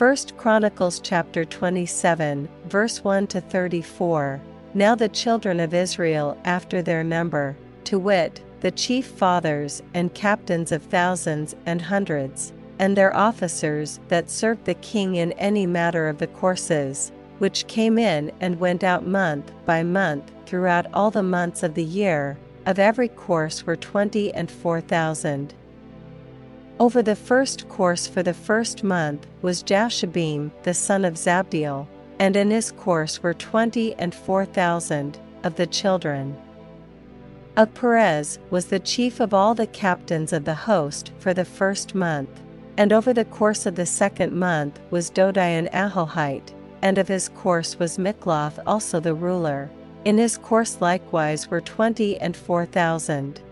1 Chronicles chapter 27, verse 1 to 34. Now the children of Israel after their number, to wit, the chief fathers and captains of thousands and hundreds, and their officers that served the king in any matter of the courses, which came in and went out month by month throughout all the months of the year, of every course were twenty and four thousand. Over the first course for the first month was Jashobeam the son of Zabdiel, and in his course were twenty and four thousand of the children. Of Perez was the chief of all the captains of the host for the first month, and over the course of the second month was Dodai an Ahohite, and of his course was Mikloth also the ruler. In his course likewise were twenty and four thousand.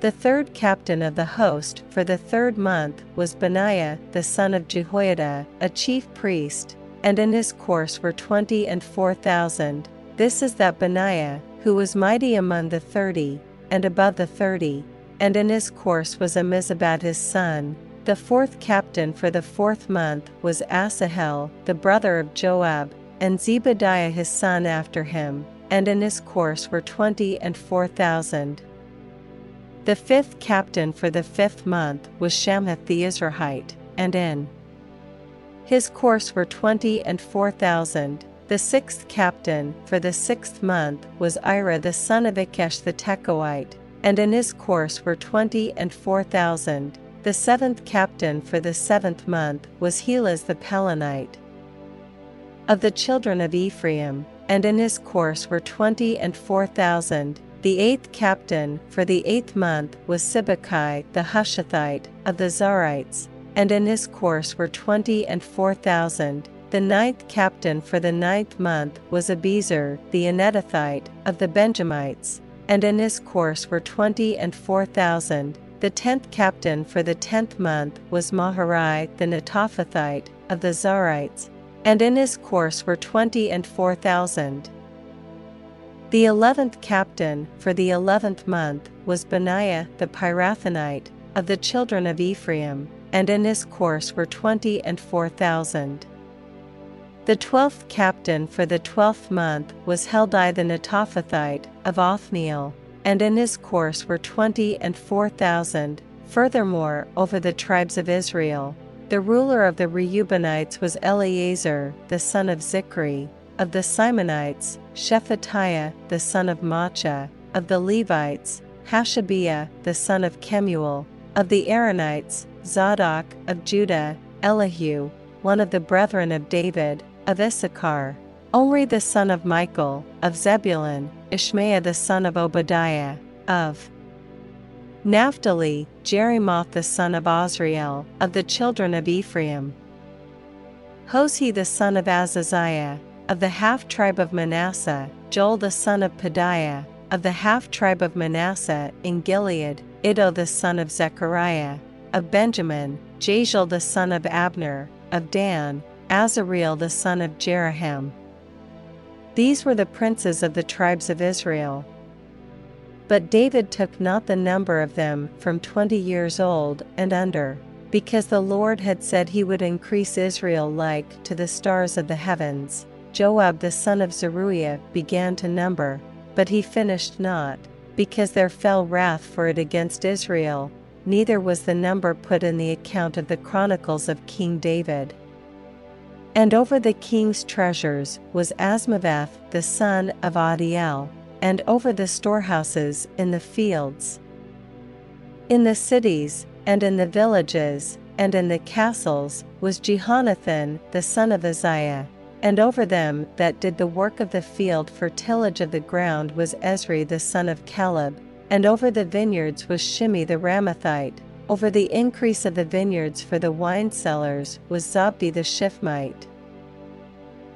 The third captain of the host for the third month was Benaiah the son of Jehoiada, a chief priest, and in his course were twenty and four thousand. This is that Benaiah, who was mighty among the thirty, and above the thirty, and in his course was Ammizabad his son. The fourth captain for the fourth month was Asahel, the brother of Joab, and Zebadiah his son after him, and in his course were twenty and four thousand. The fifth captain for the fifth month was Shamhuth the Izrahite, and in his course were twenty and four thousand. The sixth captain for the sixth month was Ira the son of Ikkesh the Tekoite, and in his course were twenty and four thousand. The seventh captain for the seventh month was Helez the Pelonite. Of the children of Ephraim, and in his course were twenty and four thousand. The eighth captain for the eighth month was Sibbecai the Hushathite of the Zarhites, and in his course were twenty and four thousand. The ninth captain for the ninth month was Abiezer the Anetothite of the Benjamites, and in his course were twenty and four thousand. The tenth captain for the tenth month was Maharai the Netophathite of the Zarhites, and in his course were twenty and four thousand. The eleventh captain for the eleventh month was Benaiah the Pirathonite of the children of Ephraim, and in his course were twenty and four thousand. The twelfth captain for the twelfth month was Heldai the Netophathite of Othniel, and in his course were twenty and four thousand. Furthermore, over the tribes of Israel, the ruler of the Reubenites was Eliezer the son of Zichri, of the Simeonites, Shephatiah the son of Maachah, of the Levites, Hashabiah the son of Kemuel, of the Aaronites, Zadok of Judah, Elihu, one of the brethren of David, of Issachar, Omri the son of Michael, of Zebulun, Ishmaiah the son of Obadiah, of Naphtali, Jerimoth the son of Azriel, of the children of Ephraim, Hoshea the son of Azaziah, of the half tribe of Manasseh, Joel the son of Pedaiah, of the half tribe of Manasseh in Gilead, Iddo the son of Zechariah, of Benjamin, Jaasiel the son of Abner, of Dan, Azareel the son of Jeroham. These were the princes of the tribes of Israel. But David took not the number of them from twenty years old and under, because the Lord had said he would increase Israel like to the stars of the heavens. Joab the son of Zeruiah began to number, but he finished not, because there fell wrath for it against Israel, neither was the number put in the account of the chronicles of King David. And over the king's treasures was Azmaveth the son of Adiel, and over the storehouses in the fields. In the cities, and in the villages, and in the castles, was Jehonathan the son of Uzziah. And over them that did the work of the field for tillage of the ground was Ezri the son of Chelub, and over the vineyards was Shimei the Ramathite, over the increase of the vineyards for the wine cellars was Zabdi the Shiphmite.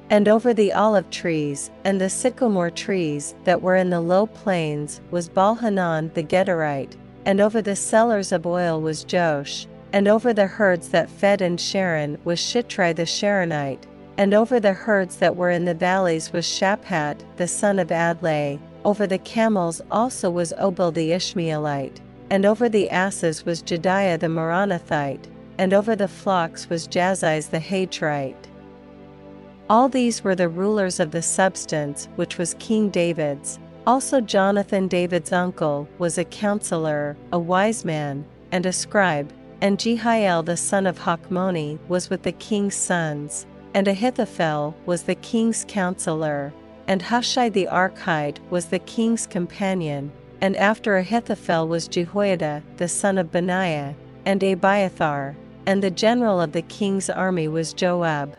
And over the olive trees and the sycamore trees that were in the low plains was Baalhanan the Gederite, and over the cellars of oil was Joash, and over the herds that fed in Sharon was Shitrai the Sharonite, and over the herds that were in the valleys was Shaphat the son of Adlai, over the camels also was Obil the Ishmaelite, and over the asses was Jehdeiah the Meronothite, and over the flocks was Jaziz the Hagerite. All these were the rulers of the substance which was King David's. Also, Jonathan, David's uncle, was a counselor, a wise man, and a scribe, and Jehiel the son of Hachmoni was with the king's sons, and Ahithophel was the king's counselor, and Hushai the Archite was the king's companion, and after Ahithophel was Jehoiada the son of Benaiah, and Abiathar, and the general of the king's army was Joab.